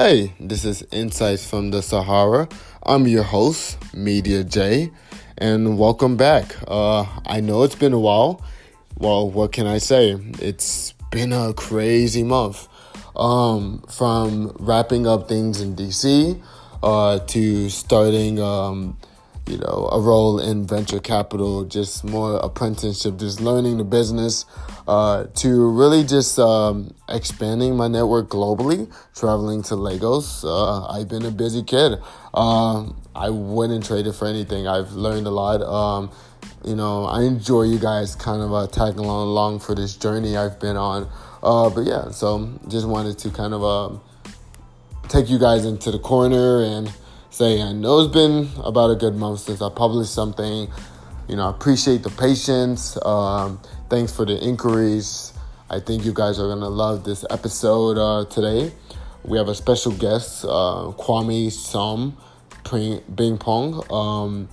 Hey, this is Insights from the Sahara. I'm your host, Media J, and welcome back. Uh, I know it's been a while. Well, what can I say? It's been a crazy month. Um, from wrapping up things in DC uh, to starting um, you know, a role in venture capital, just more apprenticeship, just learning the business, uh, to really just um, expanding my network globally, traveling to Lagos. Uh, I've been a busy kid. Um, I wouldn't trade it for anything. I've learned a lot. Um, you know, I enjoy you guys kind of uh, tagging along, along for this journey I've been on. Uh, but yeah, so just wanted to kind of uh, take you guys into the corner and say, I know it's been about a good month since I published something. You know, I appreciate the patience. Um, thanks for the inquiries. I think you guys are going to love this episode uh, today. We have a special guest, uh, Kwame Som Bing Pong. Um,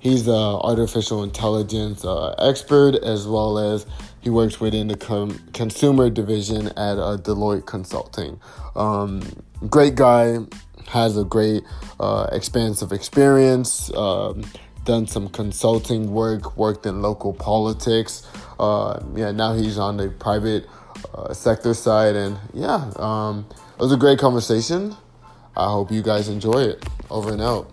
he's an artificial intelligence uh, expert as well as he works within the com- consumer division at uh, Deloitte Consulting. Um, great guy, has a great uh, expansive experience, um, done some consulting work, worked in local politics. Uh, yeah, now he's on the private uh, sector side, and yeah, um, it was a great conversation. I hope you guys enjoy it. Over and out.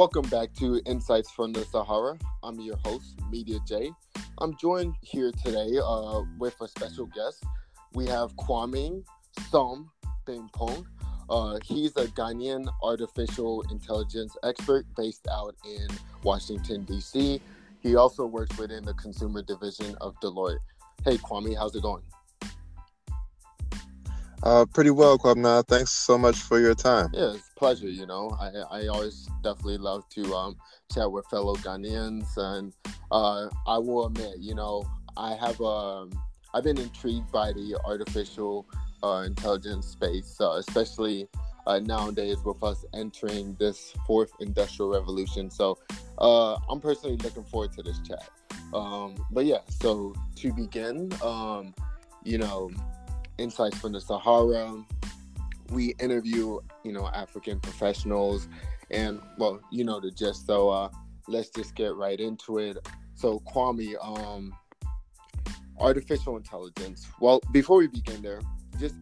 Welcome back to Insights from the Sahara. I'm your host, Media J. I'm joined here today uh, with a special guest. We have Kwame Som Pong. Uh, he's a Ghanaian artificial intelligence expert based out in Washington, D.C. He also works within the consumer division of Deloitte. Hey, Kwame, how's it going? Uh, pretty well, Kwabena. Thanks so much for your time. Yeah, it's pleasure. You know, I I always definitely love to um, chat with fellow Ghanaians, and uh, I will admit, you know, I have um, I've been intrigued by the artificial uh, intelligence space, uh, especially uh, nowadays with us entering this fourth industrial revolution. So uh, I'm personally looking forward to this chat. Um, but yeah, so to begin, um, you know Insights from the Sahara. We interview, you know, African professionals, and well, you know the gist. So uh, let's just get right into it. So Kwame, um, artificial intelligence. Well, before we begin there, just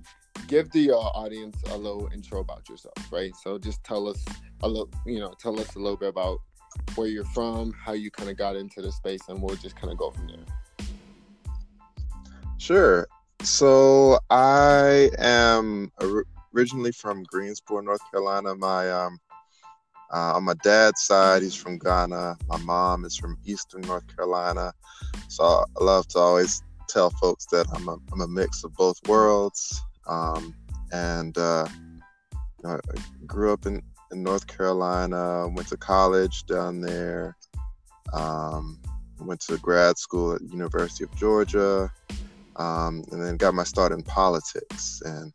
give the uh, audience a little intro about yourself, right? So just tell us a little, you know, tell us a little bit about where you're from, how you kind of got into the space, and we'll just kind of go from there. Sure. So I am originally from Greensboro, North Carolina. My um, uh, on my dad's side, he's from Ghana. My mom is from Eastern North Carolina. So I love to always tell folks that I'm a, I'm a mix of both worlds. Um, and uh, I grew up in, in North Carolina, went to college down there, um, went to grad school at University of Georgia, um, and then got my start in politics. And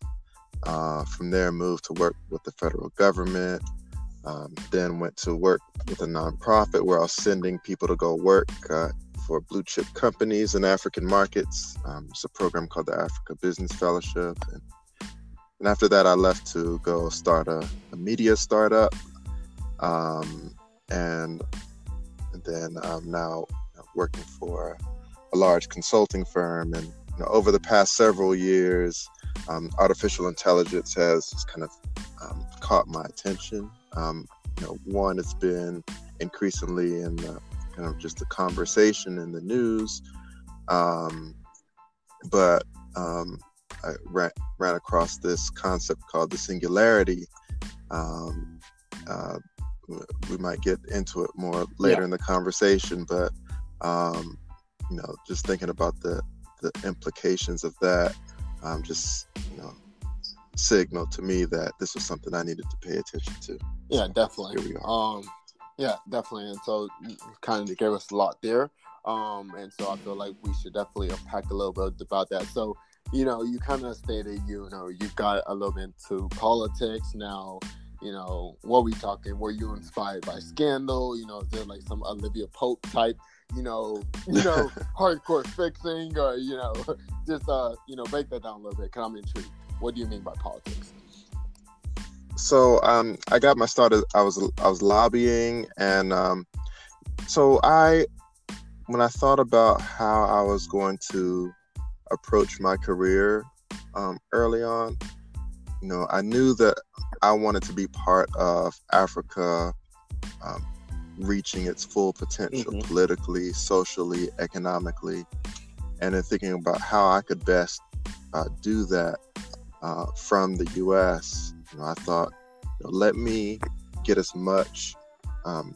uh, from there, moved to work with the federal government. Um, then went to work with a nonprofit where I was sending people to go work uh, for blue chip companies in African markets. Um, it's a program called the Africa Business Fellowship. And, and after that, I left to go start a, a media startup. Um, and, and then I'm now working for a large consulting firm and you know, over the past several years, um, artificial intelligence has kind of um, caught my attention. Um, you know, one, it's been increasingly in the, kind of just the conversation in the news, um, but um, I ran, ran, across this concept called the singularity. Um, uh, we might get into it more later yeah. in the conversation, but you know, just thinking about the the implications of that um, just you know signal to me that this was something I needed to pay attention to. Yeah, definitely. Here we are. Um, yeah, definitely. And so kind of gave us a lot there. Um, and so I feel like we should definitely unpack a little bit about that. So, you know, you kind of stated, you know, you got a little bit into politics now. you know, what we talking? Were you inspired by Scandal? You know, is there like some Olivia Pope type, you know, you know, hardcore fixing, or you know, just uh, you know, break that down a little bit. Cause I'm intrigued. What do you mean by politics? So um, I got my start. I was I was lobbying, and um, so I, when I thought about how I was going to approach my career um, early on, you know, I knew that I wanted to be part of Africa um, reaching its full potential mm-hmm. politically, socially, economically, and then thinking about how I could best uh, do that uh, from the U.S. You know, I thought, you know, let me get as much um,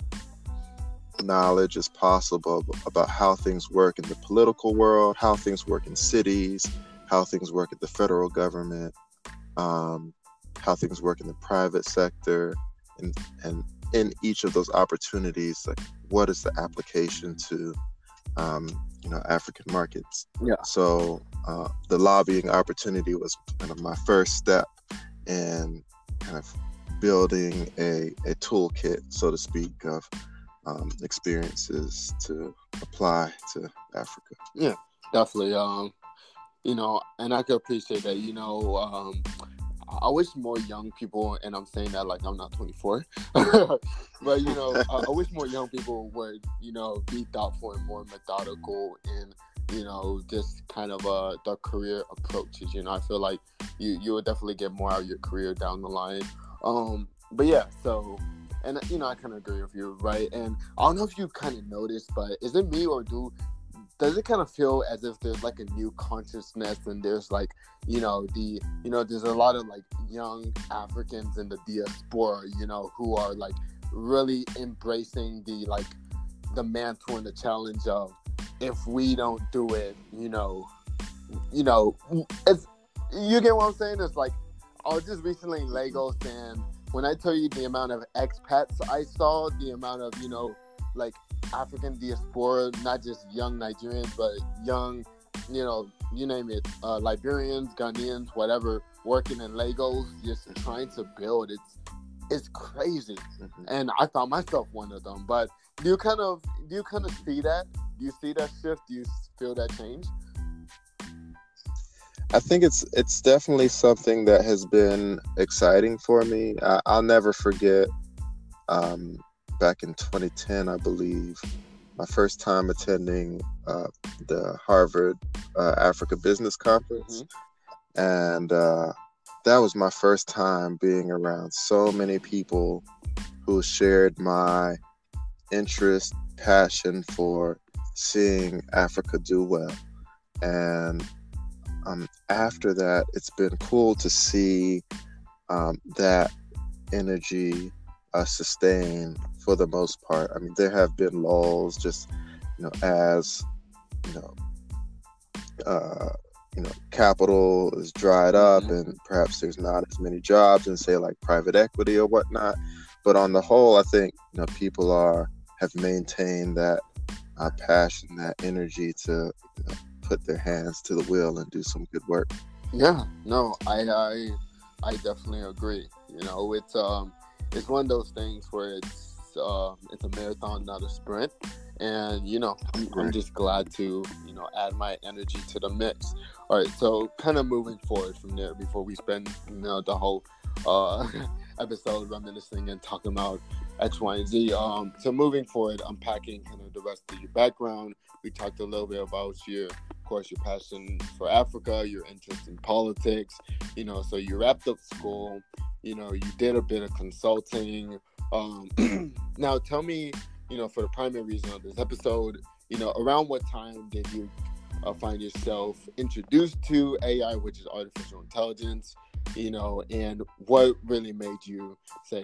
knowledge as possible about how things work in the political world, how things work in cities, how things work at the federal government, um, how things work in the private sector, and and in each of those opportunities, like what is the application to um, you know African markets? Yeah. So uh, the lobbying opportunity was kind of my first step in kind of building a, a toolkit, so to speak, of um, experiences to apply to Africa. Yeah, definitely. Um, you know, and I can appreciate that. You know, um, I wish more young people, and I'm saying that like I'm not 24, but you know, I, I, wish more young people would, you know, be thoughtful and more methodical in, you know, just kind of uh the career approaches. You know, I feel like you you would definitely get more out of your career down the line. Um, but yeah, so. And you know, I kind of agree with you, right? And I don't know if you kind of noticed, but is it me or do does it kind of feel as if there's like a new consciousness and there's like you know the you know there's a lot of like young africans in the diaspora you know who are like really embracing the like the mantle and the challenge of if we don't do it you know you know it's you get what i'm saying? It's like i was just recently in mm-hmm. lagos and when i tell you the amount of expats i saw the amount of you know like African diaspora, not just young Nigerians, but young, you know, you name it, uh, Liberians, Ghanaians, whatever, working in Lagos, just trying to build. It's it's crazy, mm-hmm. and I found myself one of them. But do you kind of do you kind of see that? Do you see that shift? Do you feel that change? I think it's it's definitely something that has been exciting for me. I, will never forget um, back in 2010, I believe, my first time attending uh, the Harvard uh, Africa Business Conference. Mm-hmm. And uh, that was my first time being around so many people who shared my interest, passion for seeing Africa do well. And um, after that, it's been cool to see um, that energy uh, sustain for the most part. I mean, there have been lulls, just you know, as you know, uh, you know, capital is dried up, mm-hmm. and perhaps there's not as many jobs and say, like private equity or whatnot. But on the whole, I think you know people are have maintained that uh, passion, that energy to you know, put their hands to the wheel and do some good work. Yeah, no, I I I definitely agree. You know, it's um it's one of those things where it's uh, it's a marathon, not a sprint. And you know, I'm, I'm just glad to you know add my energy to the mix. All right, so kind of moving forward from there before we spend you know the whole uh, episode reminiscing and talking about X, Y, and Z. Um, so moving forward, unpacking kind of the rest of your background. We talked a little bit about your, course, your passion for Africa, your interest in politics. You know, so you wrapped up school. You know, you did a bit of consulting. Um, now, tell me, you know, for the primary reason of this episode, you know, around what time did you uh, find yourself introduced to AI, which is artificial intelligence, you know, and what really made you say,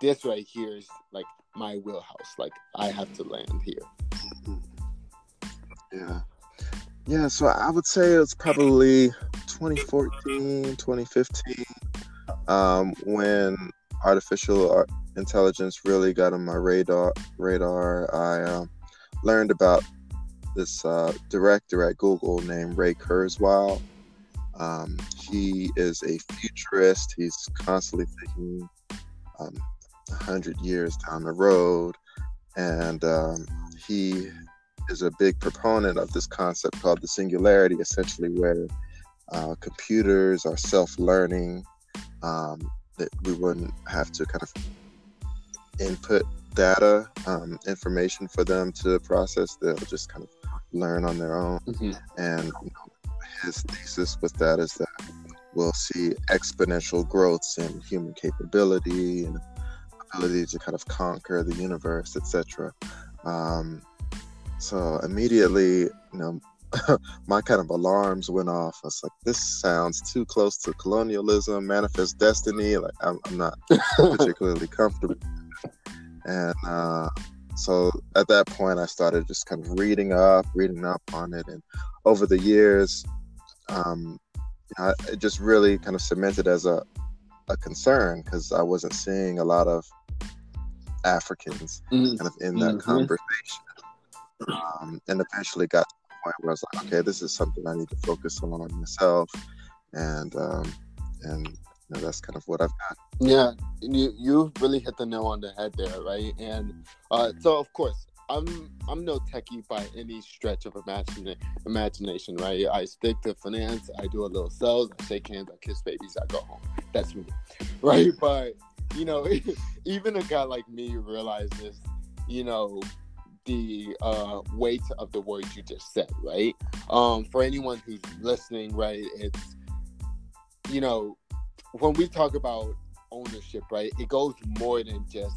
this right here is like my wheelhouse, like I have to land here? Yeah. Yeah, so I would say it's probably 2014, 2015, um, when artificial intelligence really got on my radar. Radar. I um, learned about this uh, director at Google named Ray Kurzweil. Um, he is a futurist. He's constantly thinking um, 100 years down the road. And um, he is a big proponent of this concept called the singularity, essentially, where uh, computers are self learning, um, that we wouldn't have to kind of input data, um, information for them to process. They'll just kind of learn on their own. Mm-hmm. And you know, his thesis with that is that we'll see exponential growths in human capability and ability to kind of conquer the universe, etc. Um, so immediately, you know, my kind of alarms went off. I was like, this sounds too close to colonialism, manifest destiny. Like, I'm, I'm not particularly comfortable. And uh, so at that point, I started just kind of reading up, reading up on it. And over the years, um, I, it just really kind of cemented as a, a concern because I wasn't seeing a lot of Africans mm-hmm. kind of in that mm-hmm. conversation. Um, and eventually got to the point where I was like, okay, this is something I need to focus on myself. And, um, and you know, that's kind of what I've got. Yeah, you you really hit the nail on the head there, right? And uh, so, of course, I'm I'm no techie by any stretch of imagine, imagination, right? I stick to finance. I do a little sales. I shake hands. I kiss babies. I go home. That's me, right? But you know, even a guy like me realizes, you know, the uh, weight of the words you just said, right? Um, for anyone who's listening, right, it's you know, when we talk about ownership, right, it goes more than just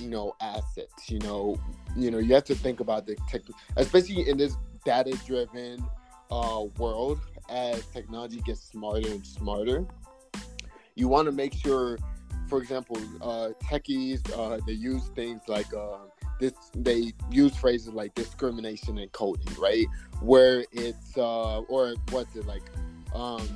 you know assets. You know, you know, you have to think about the tech, especially in this data-driven uh, world. As technology gets smarter and smarter, you want to make sure for example, uh, techies uh, they use things like uh, this. They use phrases like discrimination and coding, right? Where it's uh, or what's it like? Um,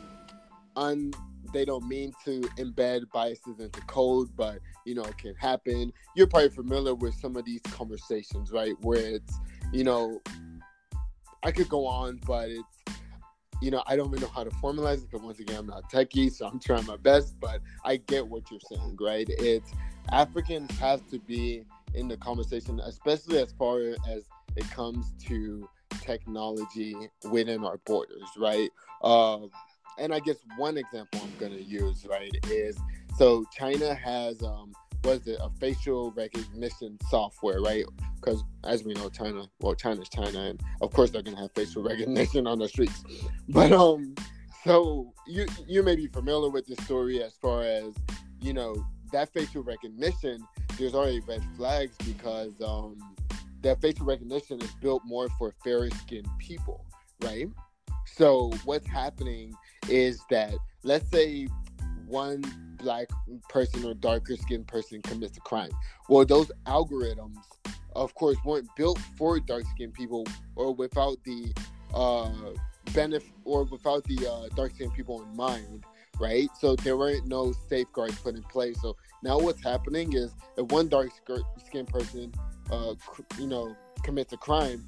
un, they don't mean to embed biases into code, but you know it can happen. You're probably familiar with some of these conversations, right? Where it's you know, I could go on, but it's you know, I don't even know how to formalize it because once again, I'm not techie, so I'm trying my best. But I get what you're saying, right? It's Africans have to be in the conversation, especially as far as it comes to technology within our borders, right? Uh, and I guess one example I'm going to use, right, is so China has um, was it a facial recognition software, right? Because as we know, China, well, China's China, and of course they're gonna have facial recognition on the streets. But um, so you you may be familiar with this story as far as you know that facial recognition. There's already red flags because um, that facial recognition is built more for fairer skinned people, right? So what's happening is that let's say one black person or darker skinned person commits a crime. Well, those algorithms, of course, weren't built for dark skinned people or without the uh, benefit or without the uh, dark skinned people in mind, right? So there weren't no safeguards put in place. So now what's happening is if one dark skinned person, uh, you know, commits a crime,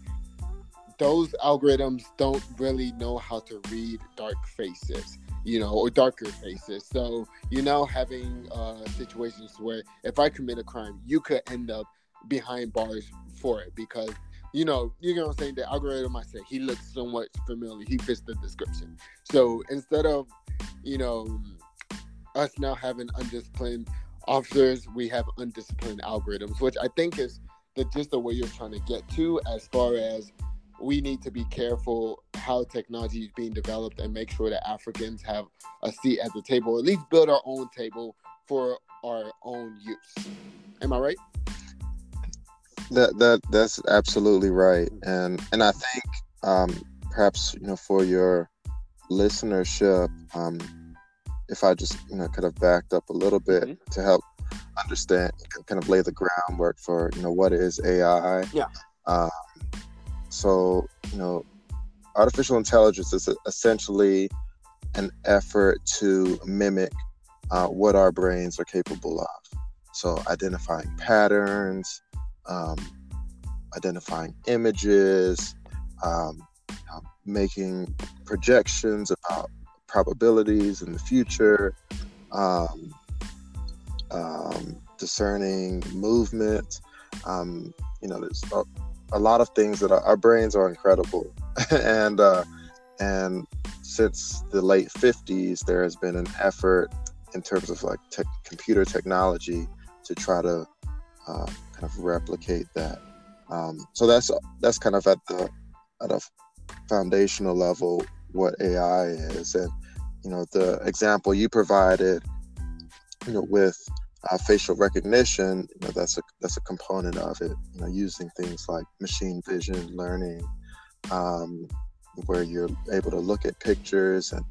those algorithms don't really know how to read dark faces you know, or darker faces. So you're now having uh, situations where if I commit a crime, you could end up behind bars for it because you know, you know what I'm saying? The algorithm I say he looks somewhat familiar. He fits the description. So instead of, you know, us now having undisciplined officers, we have undisciplined algorithms, which I think is the just the way you're trying to get to as far as we need to be careful how technology is being developed and make sure that Africans have a seat at the table, at least build our own table for our own use. Am I right? That that that's absolutely right, and and I think um, perhaps you know for your listenership, um, if I just you know could have backed up a little bit mm-hmm. to help understand, kind of lay the groundwork for you know what is AI. Yeah. Um, so, you know, artificial intelligence is essentially an effort to mimic uh, what our brains are capable of. So, identifying patterns, um, identifying images, um, making projections about probabilities in the future, um, um discerning movement. Um, you know, there's a, a, lot of things that our, our brains are incredible, and uh, and since the late 50s, there has been an effort in terms of like te- computer technology to try to uh, kind of replicate that. Um, so that's that's kind of at the at a foundational level what AI is, and you know the example you provided, you know, with uh, facial recognition, you know, that's a that's a component of it. You know, using things like machine vision learning, um, where you're able to look at pictures and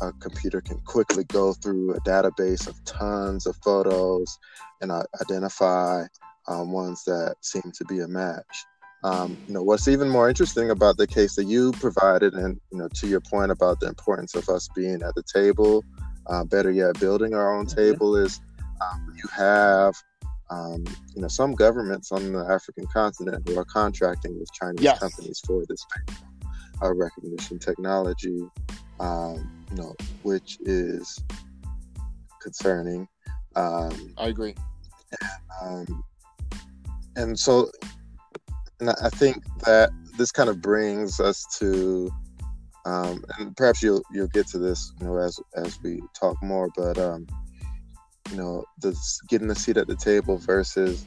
a computer can quickly go through a database of tons of photos and uh, identify um, ones that seem to be a match. Um, you know, what's even more interesting about the case that you provided, and you know, to your point about the importance of us being at the table, uh, better yet, building our own mm-hmm. table, is um, you have um, you know some governments on the African continent who are contracting with Chinese yes. companies for this uh, recognition technology, um, you know, which is concerning. Um, I agree. And, um, and so, and I think that this kind of brings us to, um, and perhaps you'll you'll get to this, you know, as as we talk more. But um, you know, this getting a seat at the table versus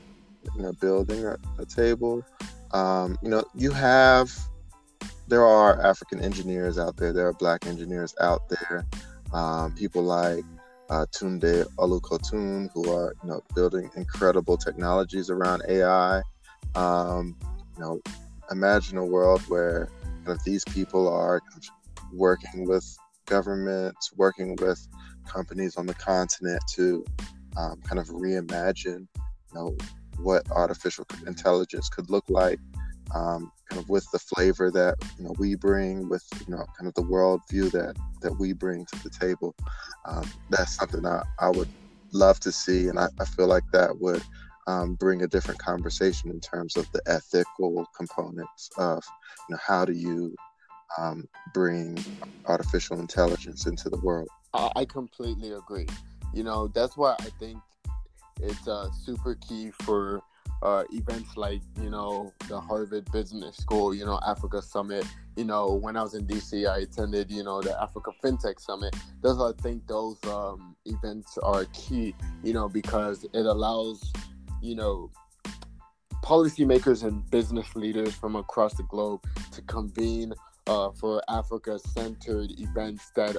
you know building a, a table. Um, you know, you have there are African engineers out there. There are Black engineers out there. Um, people like uh, Tunde Olukotun, who are you know building incredible technologies around AI. Um, you know, imagine a world where kind of these people are working with governments, working with companies on the continent to um, kind of reimagine, you know, what artificial intelligence could look like um, kind of with the flavor that you know we bring, with you know kind of the worldview that that we bring to the table. Um, that's something I, I would love to see, and I, I feel like that would um, bring a different conversation in terms of the ethical components of you know how do you um, bring artificial intelligence into the world. I completely agree. You know that's why I think it's uh, super key for uh, events like you know the Harvard Business School, you know Africa Summit. You know when I was in DC, I attended you know the Africa FinTech Summit. Those I think those um, events are key. You know because it allows you know policymakers and business leaders from across the globe to convene uh, for Africa-centered events that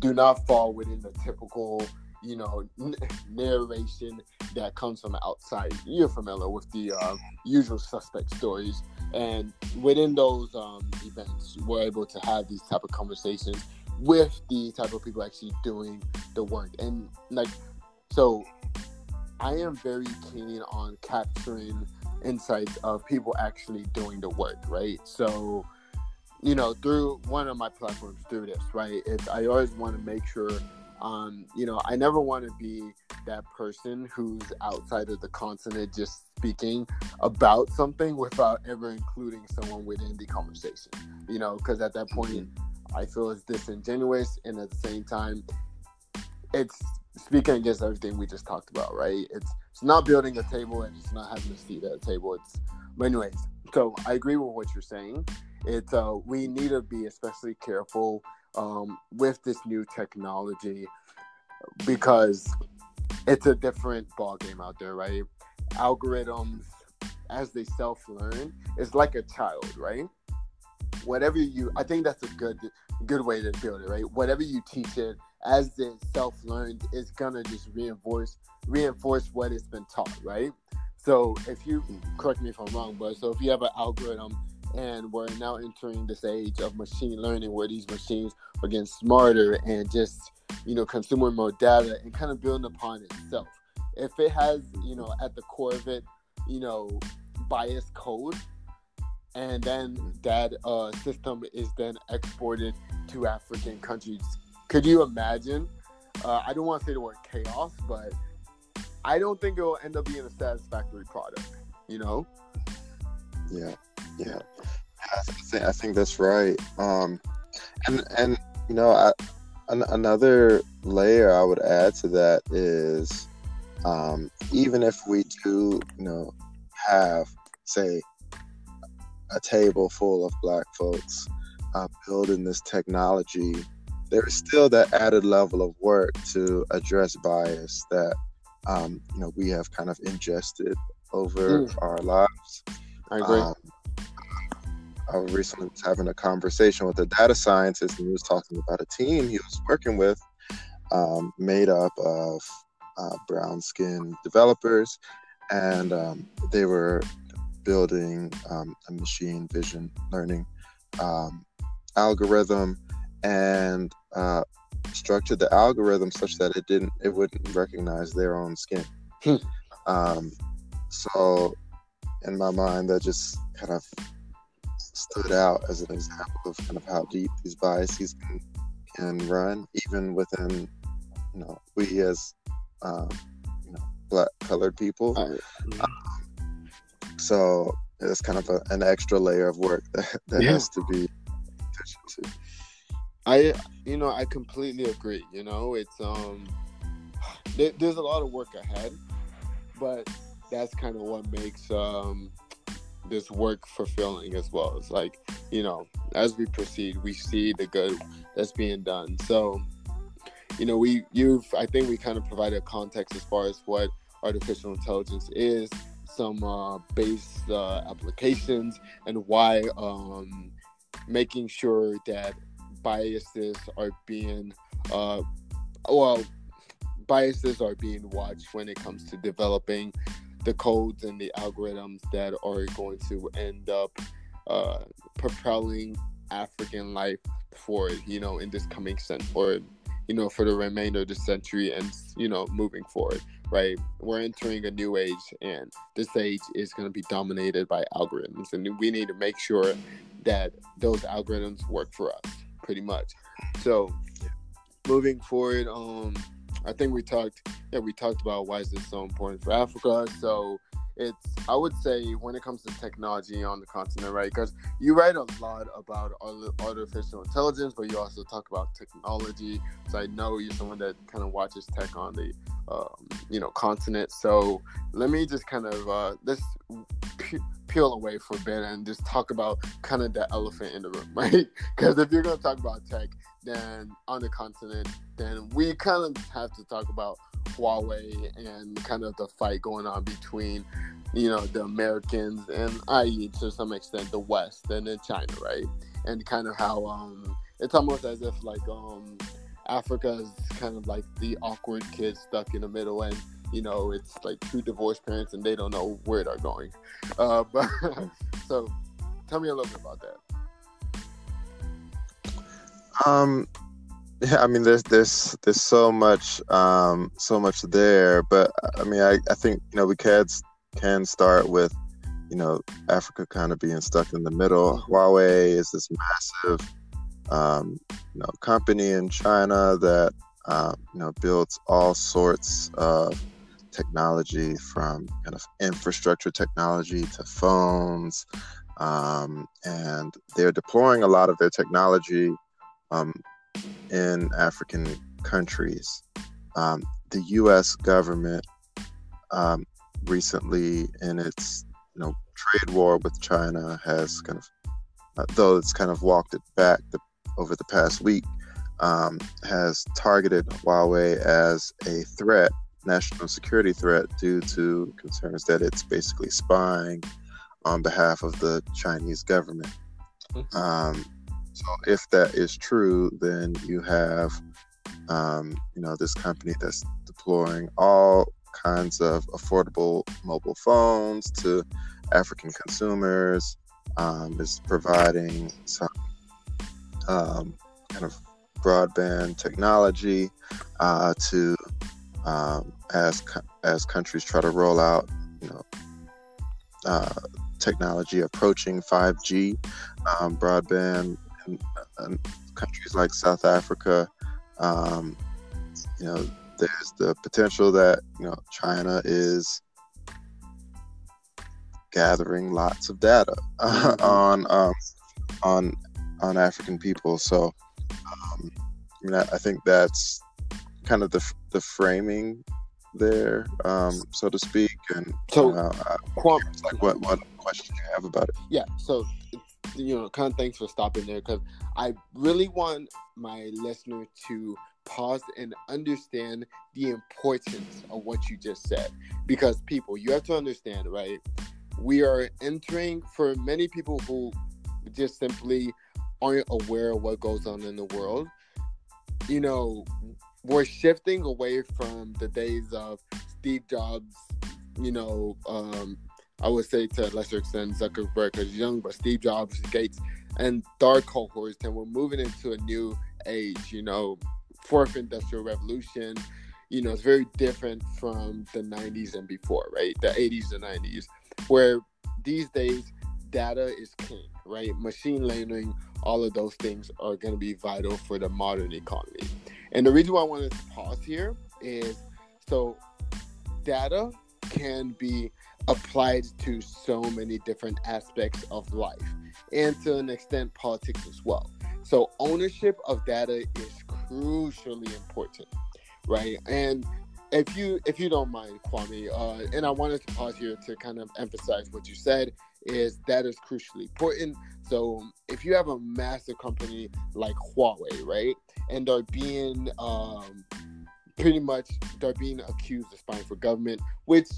do not fall within the typical you know n- narration that comes from outside. You're familiar with the uh, usual suspect stories. And within those um, events we're able to have these type of conversations with the type of people actually doing the work. And like so i am very keen on capturing insights of people actually doing the work right? So you know through one of my platforms through this right? It's i always want to make sure um, you know, I never want to be that person who's outside of the continent just speaking about something without ever including someone within the conversation. You know, because at that point, mm-hmm. I feel it's disingenuous, and at the same time, it's speaking against everything we just talked about, right? It's it's not building a table and it's not having a seat at a table. It's, but anyways, so I agree with what you're saying. It's uh, we need to be especially careful um, with this new technology because it's a different ball game out there, right? Algorithms, as they self learn, is like a child, right? Whatever you, I think that's a good good way to build it, right? Whatever you teach it, as it self learns, it's gonna just reinforce reinforce what it's been taught, right? So if you correct me if I'm wrong, but so if you have an algorithm and we're now entering this age of machine learning where these machines are getting smarter and just you know consuming more data and kind of building upon itself. If it has you know at the core of it you know biased code and then that uh, system is then exported to african countries. Could you imagine? Uh, i don't want to say the word chaos but i don't think it will end up being a satisfactory product you know? Yeah yeah, I think I think that's right. Um, and and you know, I, an, another layer I would add to that is, um, even if we do, you know, have say a table full of black folks uh, building this technology, there is still that added level of work to address bias that um, you know we have kind of ingested over mm. our lives. I agree. Um, I recently was having a conversation with a data scientist, and he was talking about a team he was working with, um, made up of uh, brown skinned developers, and um, they were building um, a machine vision learning um, algorithm and uh, structured the algorithm such that it didn't it wouldn't recognize their own skin. Hmm. Um, so in my mind, that just kind of stood out as an example of kind of how deep these biases can, can run, even within you know we as um, you know black colored people. Right. Um, so it's kind of a, an extra layer of work that, that yeah. has to be attention to. I you know I completely agree. You know it's um there, there's a lot of work ahead, but that's kind of what makes um this work fulfilling as well. It's like you know as we proceed, we see the good that's being done. So you know we you've I think we kind of provided context as far as what artificial intelligence is, some uh, base uh, applications, and why um, making sure that biases are being uh, well biases are being watched when it comes to developing the codes and the algorithms that are going to end up uh, propelling African life forward, you know, in this coming century, or you know, for the remainder of the century and, you know, moving forward, right? We're entering a new age and this age is going to be dominated by algorithms. And we need to make sure that those algorithms work for us pretty much. So moving forward, um, I think we talked, yeah, we talked about why is this so important for Africa. So it's, I would say, when it comes to technology on the continent, right? Because you write a lot about artificial intelligence, but you also talk about technology. So I know you're someone that kind of watches tech on the, um, you know, continent. So let me just kind of uh, peel away for a bit and just talk about kind of the elephant in the room, right? Because if you're going to talk about tech, then on the continent, then we kind of have to talk about Huawei and kind of the fight going on between, you know, the Americans and i.e. to some extent the West and then China, right? And kind of how um, it's almost as if like um, Africa is kind of like the awkward kid stuck in the middle and you know, it's like two divorced parents and they don't know where they're going. Uh, but so, tell me a little bit about that. Um, yeah, I mean, there's there's there's so much um so much there, but I mean, I, I think you know we can can start with you know Africa kind of being stuck in the middle. Huawei is this massive um, you know company in China that um, you know builds all sorts of technology from kind of infrastructure technology to phones. Um, and they're deploying a lot of their technology um, in African countries. Um, the U.S. government um, recently, in its you know trade war with China, has kind of, uh, though it's kind of walked it back the, over the past week, um, has targeted Huawei as a threat national security threat due to concerns that it's basically spying on behalf of the Chinese government. Mm-hmm. Um, so if that is true, then you have, um, you know, this company that's deploying all kinds of affordable mobile phones to African consumers, um, is providing some um, kind of broadband technology uh, to um, as as countries try to roll out, you know, uh, technology approaching 5G um, broadband in, in, countries like South Africa. Um, you know, there's the potential that you know China is gathering lots of data mm-hmm. on um, on on African people. So, um, I mean, I, I think that's kind of the the framing there, um, so to speak. And So, uh, like, what what question you have about it? yeah so you know kind of thanks for stopping there because i really want my listener to pause and understand the importance of what you just said because people you have to understand right we are entering for many people who just simply aren't aware of what goes on in the world you know we're shifting away from the days of steve jobs you know um I would say to a lesser extent Zuckerberg because young, but Steve Jobs, Gates, and dark cohorts, and we're moving into a new age. You know, fourth industrial revolution. You know, it's very different from the '90s and before, right? The '80s and '90s, where these days data is king, right? Machine learning, all of those things are going to be vital for the modern economy. And the reason why I wanted to pause here is so data can be applied to so many different aspects of life and to an extent politics as well. So ownership of data is crucially important, right? And if you if you don't mind, Kwame, uh, and I wanted to pause here to kind of emphasize what you said is that is crucially important. So if you have a massive company like Huawei, right, and they're being um, pretty much they're being accused of spying for government, which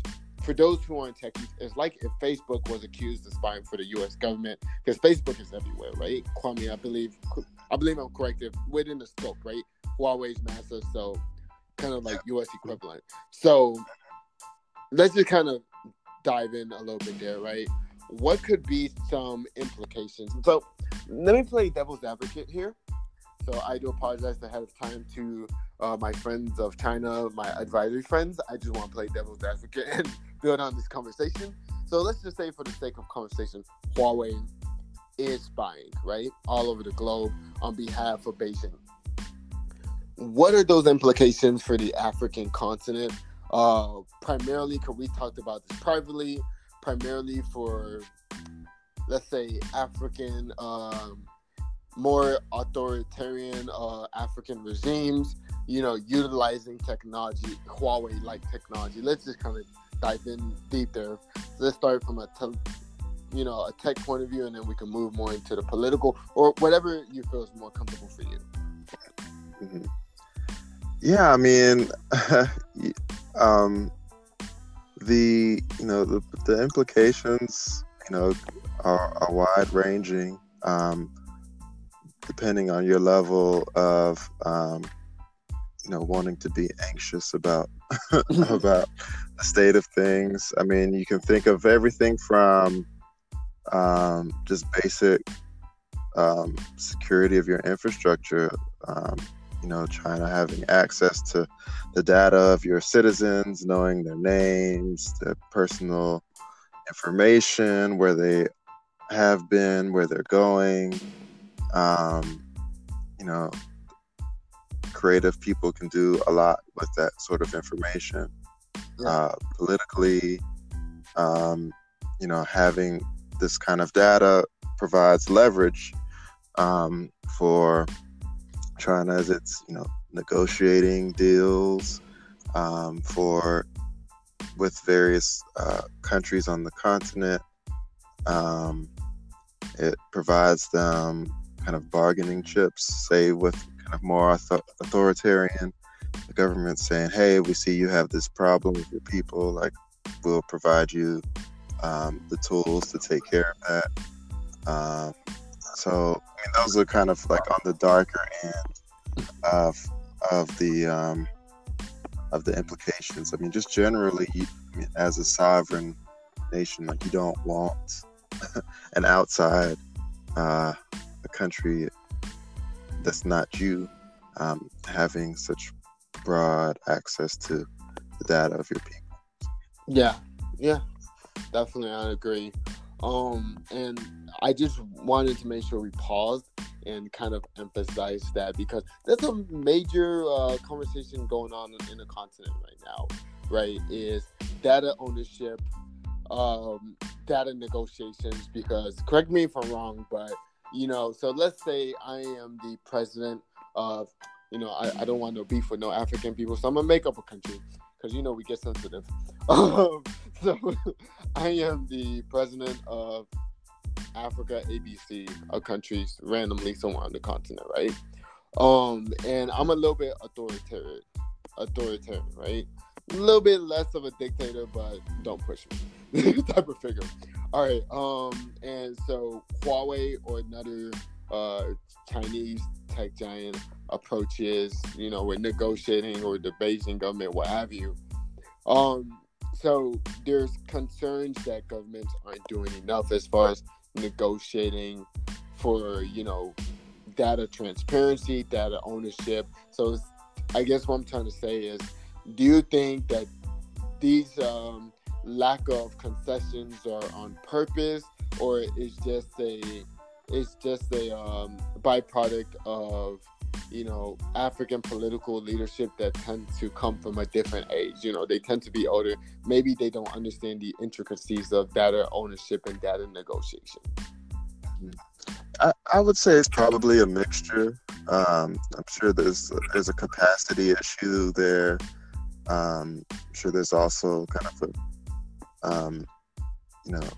for those who aren't techies, it's like if Facebook was accused of spying for the U.S. government, because Facebook is everywhere, right? Kwame, I believe, I believe I'm correct. If within the scope, right? Huawei's massive, so kind of like U.S. equivalent. So let's just kind of dive in a little bit there, right? What could be some implications? So let me play devil's advocate here. So I do apologize ahead of time to uh, my friends of China, my advisory friends. I just want to play devil's advocate and build on this conversation. So let's just say, for the sake of conversation, Huawei is spying, right, all over the globe on behalf of Beijing. What are those implications for the African continent? Uh, primarily, because we talked about this privately, primarily for, let's say, African, um, more authoritarian uh, African regimes, you know, utilizing technology, Huawei like technology. Let's just kind of dive in deep there. Let's start from a, te- you know, a tech point of view, and then we can move more into the political or whatever you feel is more comfortable for you. Mhm. Yeah, I mean, um, the you know the, the implications you know are, are wide ranging, um, depending on your level of um, you know wanting to be anxious about about the state of things. I mean, you can think of everything from um, just basic um, security of your infrastructure. Um, you know, China having access to the data of your citizens, knowing their names, their personal information, where they have been, where they're going. Um, you know, creative people can do a lot with that sort of information. Yeah. Uh, politically, um, you know, having this kind of data provides leverage um, for China as it's you know negotiating deals um, for with various uh, countries on the continent. Um, it provides them kind of bargaining chips, say with kind of more author- authoritarian. The government saying, "Hey, we see you have this problem with your people. Like, we'll provide you um, the tools to take care of that." Um, so, I mean, those are kind of like on the darker end of of the um, of the implications. I mean, just generally, you, I mean, as a sovereign nation, like you don't want an outside uh, a country that's not you um, having such broad access to the data of your people. Yeah, yeah, definitely, I agree. Um, and I just wanted to make sure we paused and kind of emphasize that because there's a major uh, conversation going on in the continent right now, right? Is data ownership, um, data negotiations. Because correct me if I'm wrong, but you know, so let's say I am the president of, you know, I, I don't want no beef with no African people, so I'm gonna make up a country because you know we get sensitive. So I am the president of Africa ABC, a country randomly somewhere on the continent, right? Um, and I'm a little bit authoritarian, authoritarian, right? A little bit less of a dictator, but don't push me, type of figure. All right. Um, and so Huawei or another uh Chinese tech giant approaches, you know, with negotiating or the Beijing government, what have you. Um, so there's concerns that governments aren't doing enough as far as negotiating for, you know, data transparency, data ownership. So I guess what I'm trying to say is, do you think that these um, lack of concessions are on purpose, or is just a it's just a um, byproduct of you know African political leadership that tend to come from a different age. You know, they tend to be older. Maybe they don't understand the intricacies of data ownership and data negotiation. I, I would say it's probably a mixture. Um, I'm sure there's there's a capacity issue there. Um, I'm sure there's also kind of a, um, you know,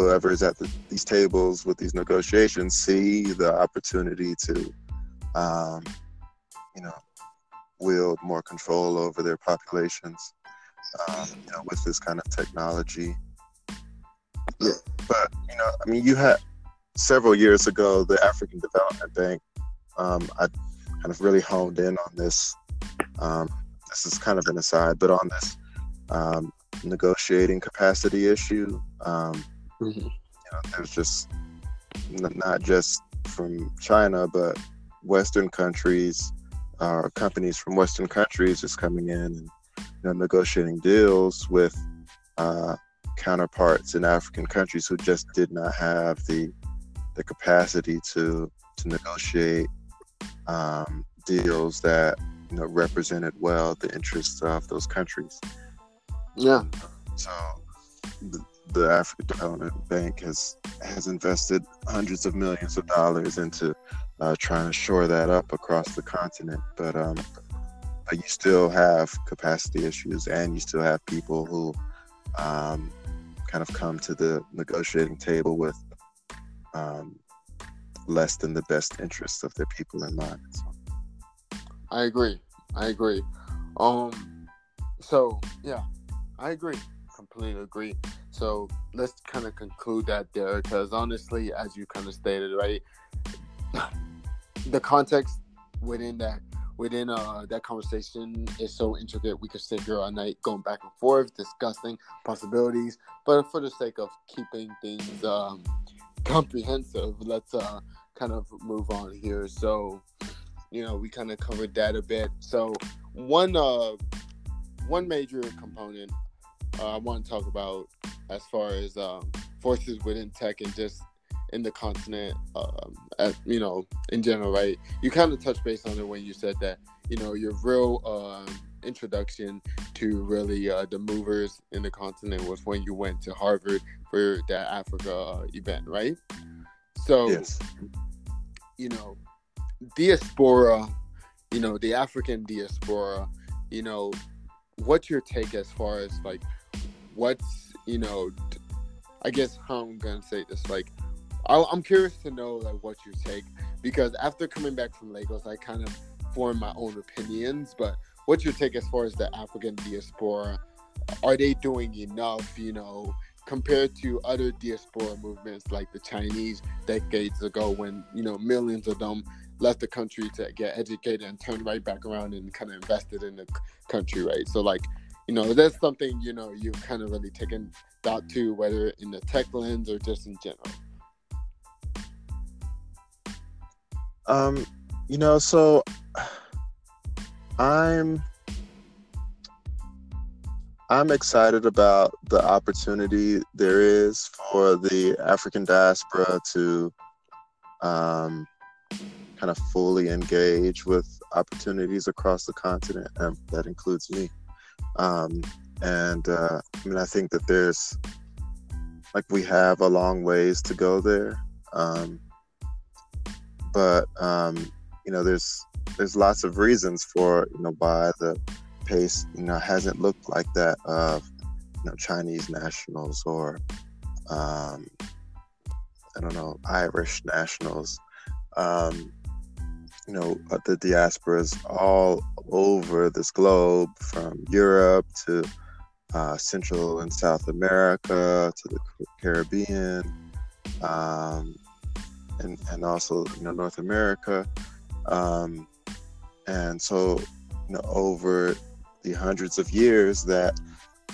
whoever is at the, these tables with these negotiations see the opportunity to, um, you know, wield more control over their populations, um, you know, with this kind of technology. Yeah. But you know, I mean, you had several years ago the African Development Bank. Um, I kind of really honed in on this. Um, this is kind of an aside, but on this um, negotiating capacity issue. Um, mm-hmm. You know, there's just not just from China, but Western countries, uh, companies from Western countries just coming in and you know, negotiating deals with uh, counterparts in African countries who just did not have the the capacity to to negotiate um, deals that you know represented well the interests of those countries. Yeah. So the, African Development Bank has has invested hundreds of millions of dollars into uh, trying to shore that up across the continent, but um, you still have capacity issues, and you still have people who um, kind of come to the negotiating table with um, less than the best interests of their people in mind. So. I agree. I agree. Um. So yeah, I agree. Completely agree. So let's kind of conclude that there, because honestly, as you kind of stated, right, the context within that within uh, that conversation is so intricate. We could sit here all night going back and forth, discussing possibilities. But for the sake of keeping things um, comprehensive, let's uh, kind of move on here. So, you know, we kind of covered that a bit. So, one uh, one major component uh, I want to talk about as far as um, forces within tech and just in the continent, um, you know, in general, right? You kind of touched base on it when you said that, you know, your real um, introduction to really uh, the movers in the continent was when you went to Harvard for that Africa uh, event, right? So, yes. you know, diaspora, you know, the African diaspora, you know, what's your take as far as like what's you know i guess how i'm gonna say this like I, i'm curious to know like what your take because after coming back from lagos i kind of formed my own opinions but what's your take as far as the african diaspora? Are they doing enough you know compared to other diaspora movements like the chinese decades ago when you know millions of them left the country to get educated and turned right back around and kind of invested in the country right? So like you know, that's something, you know, you've kind of really taken thought to, whether in the tech lens or just in general? Um, you know, so I'm I'm excited about the opportunity there is for the African diaspora to um, kind of fully engage with opportunities across the continent. and that includes me. Um, and uh, I mean, I think that there's like we have a long ways to go there. Um, but um, you know, there's there's lots of reasons for you know why the pace, you know, hasn't looked like that of you know Chinese nationals or um, I don't know Irish nationals. Um, you know, the diasporas all over this globe, from Europe to uh, Central and South America to the Caribbean, um, and and also you know North America, um, and so you know over the hundreds of years that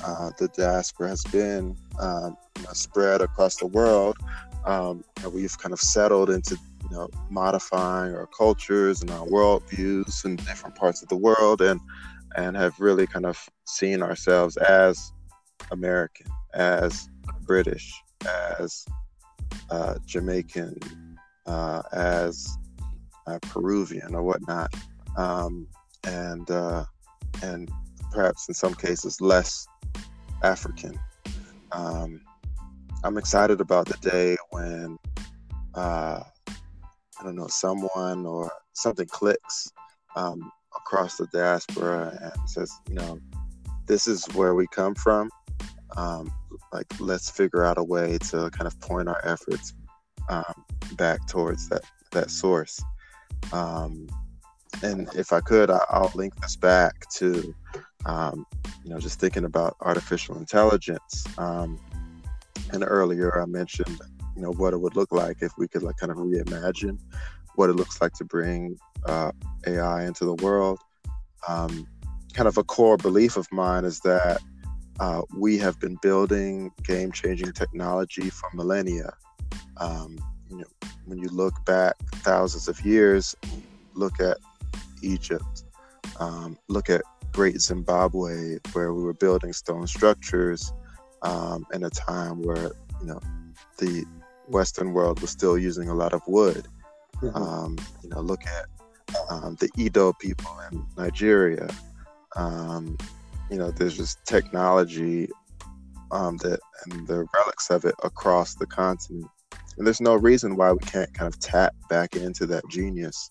uh, the diaspora has been um, you know, spread across the world, um, we've kind of settled into you know modifying our cultures and our worldviews in different parts of the world, and and have really kind of seen ourselves as American, as British, as uh, Jamaican, uh, as uh, Peruvian or whatnot, um, and uh, and perhaps in some cases less African. Um, I'm excited about the day when uh, I don't know someone or something clicks um, across the diaspora and says, you know, this is where we come from. Um, like, let's figure out a way to kind of point our efforts um, back towards that that source. Um, and if I could, I, will link this back to, um, you know, just thinking about artificial intelligence. Um, and earlier I mentioned, you know, what it would look like if we could like kind of reimagine what it looks like to bring uh, AI into the world. Um, kind of a core belief of mine is that uh, we have been building game-changing technology for millennia. Um, you know, when you look back thousands of years, look at Egypt, um, look at Great Zimbabwe, where we were building stone structures um, in a time where you know the Western world was still using a lot of wood. Mm-hmm. Um, you know, look at um, the Edo people in Nigeria. Um, you know, there's just technology um, that and the relics of it across the continent. And there's no reason why we can't kind of tap back into that genius.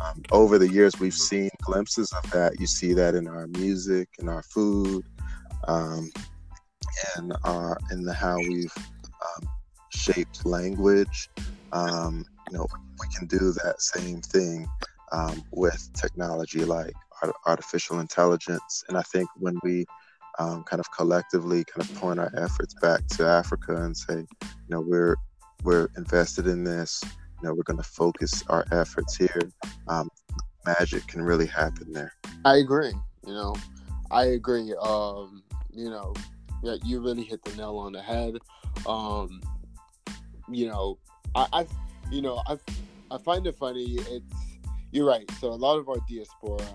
Um, over the years, we've seen glimpses of that. You see that in our music, in our food, um, and our in the how we've um, shaped language. Um, you know, we can do that same thing um, with technology like artificial intelligence. And I think when we um, kind of collectively kind of point our efforts back to Africa and say, you know, we're we're invested in this. You know, we're going to focus our efforts here. Um, magic can really happen there. I agree. You know, I agree. Um, you know, yeah, you really hit the nail on the head. Um, you know, I, I, you know, I, I find it funny. It's you're right. So a lot of our diaspora,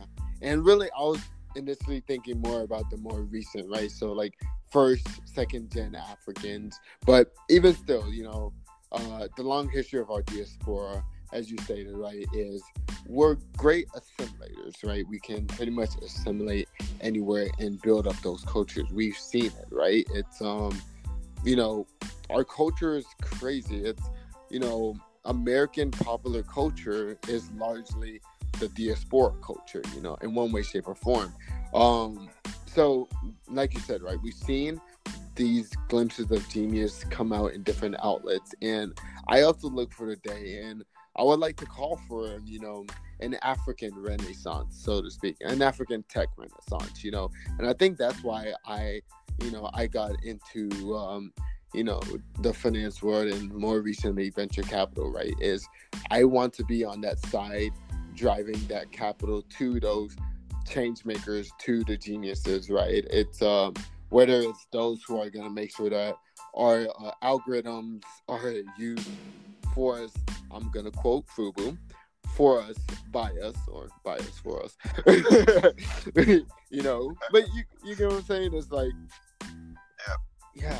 and really, I was initially thinking more about the more recent, right? So like first, second gen Africans, but even still, you know, uh, the long history of our diaspora, as you stated, right, is we're great assimilators, right? We can pretty much assimilate anywhere and build up those cultures. We've seen it, right? It's um, you know, our culture is crazy. It's you know, American popular culture is largely the diaspora culture, you know, in one way, shape, or form. Um, so, like you said, right, we've seen these glimpses of genius come out in different outlets, and I also look for the day, and I would like to call for, you know, an African renaissance, so to speak, an African tech renaissance, you know, and I think that's why I, you know, I got into, um, you know, the finance world and more recently venture capital, right? Is I want to be on that side driving that capital to those change makers, to the geniuses, right? It's um, whether it's those who are going to make sure that our uh, algorithms are used for us. I'm going to quote Fubu for us, by us, or by us for us. you know, but you you get what I'm saying? It's like, yeah, yeah.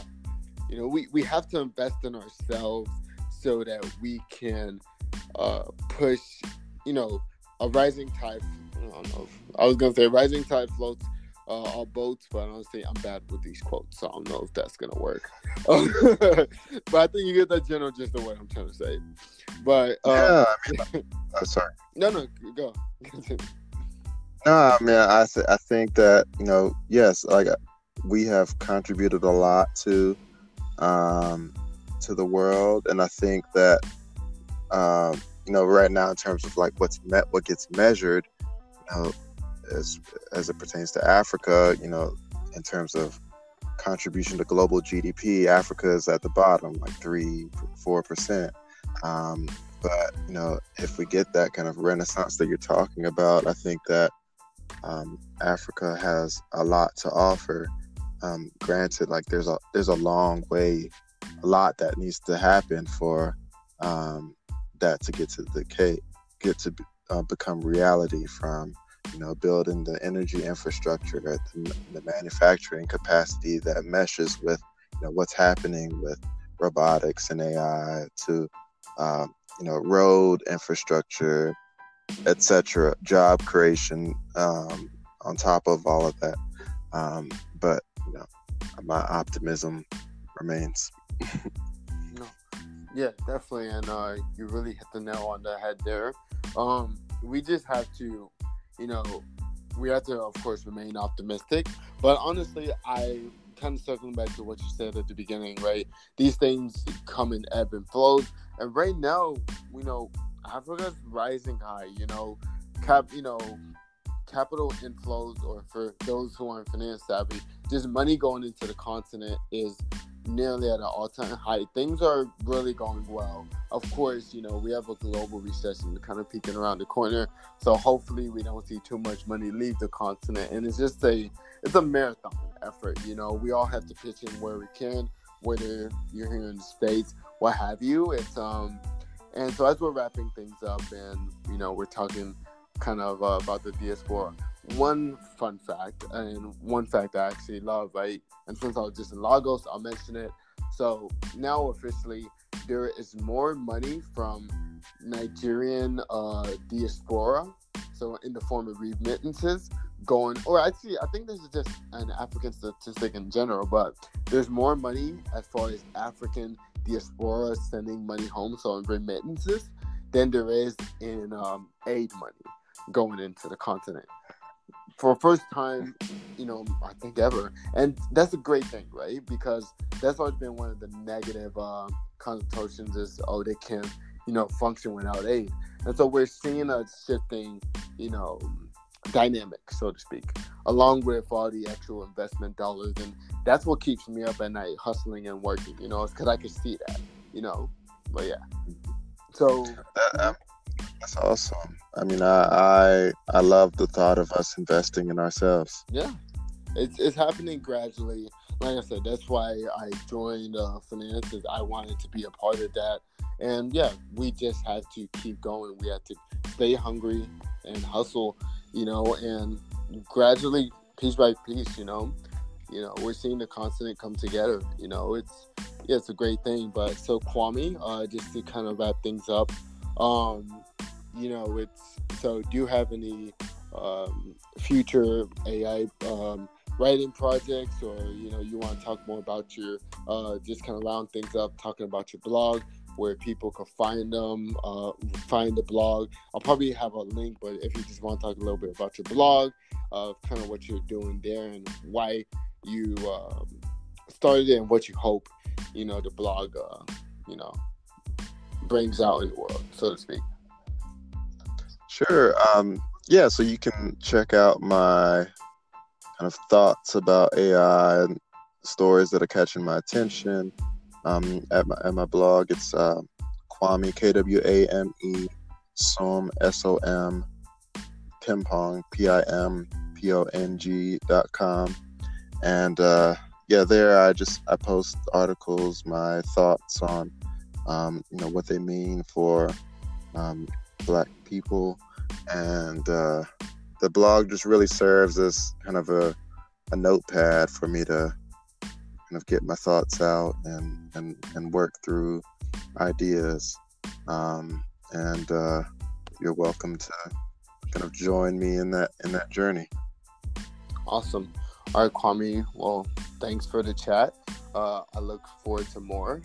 You know, we we have to invest in ourselves so that we can uh, push. You know, a rising tide. I don't know. I was gonna say rising tide floats uh, all boats, but honestly, I'm bad with these quotes, so I don't know if that's gonna work. but I think you get that general gist of what I'm trying to say. But uh, yeah, I mean, uh, sorry. No, no, go. No, I mean, I th- I think that you know, yes, like we have contributed a lot to um, to the world, and I think that um, you know, right now in terms of like what's met, what gets measured, you know, as as it pertains to Africa, you know, in terms of contribution to global GDP, Africa is at the bottom, like three, four percent. Um, but you know, if we get that kind of renaissance that you're talking about, I think that um, Africa has a lot to offer. Um, granted, like there's a there's a long way, a lot that needs to happen for um, that to get to the get to uh, become reality. From you know building the energy infrastructure, the, the manufacturing capacity that meshes with you know what's happening with robotics and AI to um, you know road infrastructure etc. Job creation um, on top of all of that. Um, but you know, my optimism remains. no. Yeah, definitely, and uh, you really hit the nail on the head there. Um, we just have to, you know, we have to, of course, remain optimistic. But honestly, I kind of circling back to what you said at the beginning, right? These things come in ebb and flows, and right now, you know, Africa's rising high. You know, cap. You know, capital inflows, or for those who aren't finance savvy, just money going into the continent is nearly at an all-time high. Things are really going well. Of course, you know we have a global recession kind of peeking around the corner, so hopefully we don't see too much money leave the continent. And it's just a it's a marathon effort. You know, we all have to pitch in where we can, whether you're here in the states, what have you. It's um and so as we're wrapping things up, and you know, we're talking kind of uh, about the diaspora. One fun fact, and one fact I actually love, right? And since I was just in Lagos, I'll mention it. So now officially, there is more money from Nigerian uh, diaspora, so in the form of remittances, going. Or actually, I think this is just an African statistic in general, but there's more money as far as African diaspora sending money home, so in remittances, than there is in um, aid money going into the continent. For first time, you know, I think ever, and that's a great thing, right? Because that's always been one of the negative uh, connotations is, oh, they can't, you know, function without aid, and so we're seeing a shifting, you know, dynamic, so to speak, along with all the actual investment dollars. And that's what keeps me up at night, hustling and working, you know, because I can see that, you know. But yeah. So. Uh, that's awesome. I mean, I, I I love the thought of us investing in ourselves. Yeah, it's it's happening gradually. Like I said, that's why I joined uh, finances. I wanted to be a part of that, and yeah, we just had to keep going. We had to stay hungry and hustle you know, and gradually, piece by piece, you know, you know, we're seeing the continent come together. You know, it's yeah, it's a great thing. But so Kwame, uh, just to kind of wrap things up, um, you know, it's so do you have any um, future AI um, writing projects, or you know, you want to talk more about your uh, just kind of round things up, talking about your blog, where people can find them, uh, find the blog. I'll probably have a link, but if you just want to talk a little bit about your blog, uh, kind of what you're doing there and why you um, started it and what you hope, you know, the blog, uh, you know, brings out in the world, so to speak. Sure. Um, yeah, so you can check out my kind of thoughts about AI and stories that are catching my attention um, at my at my blog. It's uh, Kwame K W A M E Som S O M Pimpong P I M P O N G dot com, and uh, yeah, there I just I post articles, my thoughts on um, you know what they mean for um, Black people, and uh, the blog just really serves as kind of a a notepad for me to kind of get my thoughts out and and and work through ideas. Um, and uh, you're welcome to kind of join me in that in that journey. Awesome. All right, Kwame. Well, thanks for the chat. Uh, I look forward to more.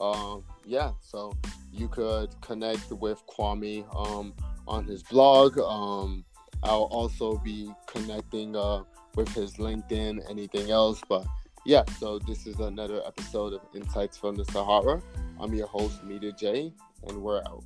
Um, yeah, so you could connect with Kwame um, on his blog. Um, I'll also be connecting uh, with his LinkedIn, anything else. But yeah, so this is another episode of Insights from the Sahara. I'm your host, Media J, and we're out.